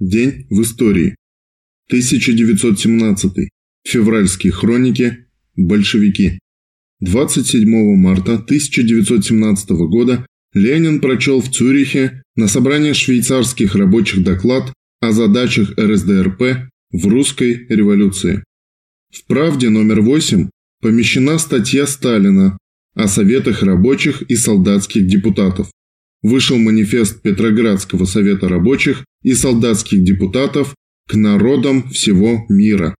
День в истории. 1917. Февральские хроники. Большевики. 27 марта 1917 года Ленин прочел в Цюрихе на собрании швейцарских рабочих доклад о задачах РСДРП в русской революции. В «Правде» номер 8 помещена статья Сталина о советах рабочих и солдатских депутатов вышел манифест Петроградского совета рабочих и солдатских депутатов к народам всего мира.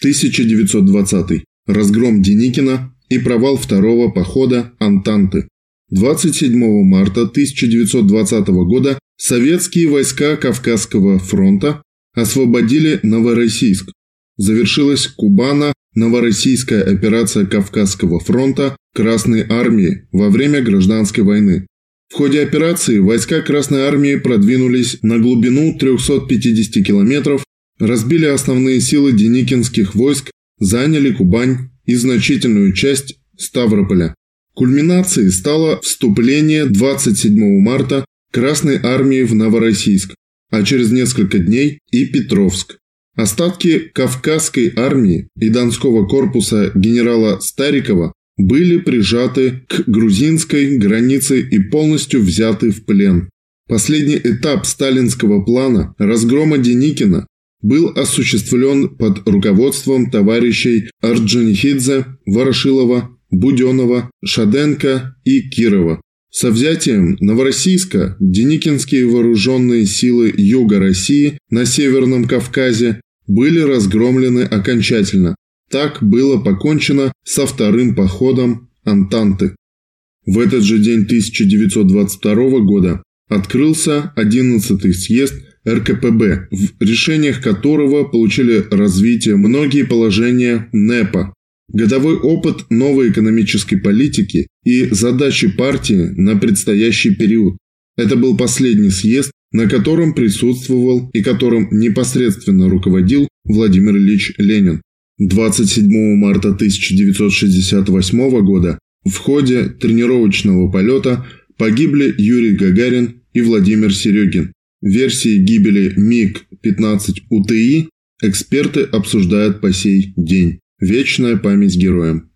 1920. Разгром Деникина и провал второго похода Антанты. 27 марта 1920 года советские войска Кавказского фронта освободили Новороссийск. Завершилась Кубана-Новороссийская операция Кавказского фронта Красной Армии во время Гражданской войны. В ходе операции войска Красной Армии продвинулись на глубину 350 километров, разбили основные силы деникинских войск, заняли Кубань и значительную часть Ставрополя. Кульминацией стало вступление 27 марта Красной Армии в Новороссийск, а через несколько дней и Петровск. Остатки Кавказской армии и Донского корпуса генерала Старикова были прижаты к грузинской границе и полностью взяты в плен. Последний этап сталинского плана разгрома Деникина был осуществлен под руководством товарищей Орджоникидзе, Ворошилова, Буденова, Шаденко и Кирова. Со взятием Новороссийска Деникинские вооруженные силы Юга России на Северном Кавказе были разгромлены окончательно, так было покончено со вторым походом Антанты. В этот же день 1922 года открылся 11-й съезд РКПБ, в решениях которого получили развитие многие положения НЭПа. Годовой опыт новой экономической политики и задачи партии на предстоящий период. Это был последний съезд, на котором присутствовал и которым непосредственно руководил Владимир Ильич Ленин. 27 марта 1968 года в ходе тренировочного полета погибли Юрий Гагарин и Владимир Серегин. Версии гибели МиГ-15 УТИ эксперты обсуждают по сей день. Вечная память героям.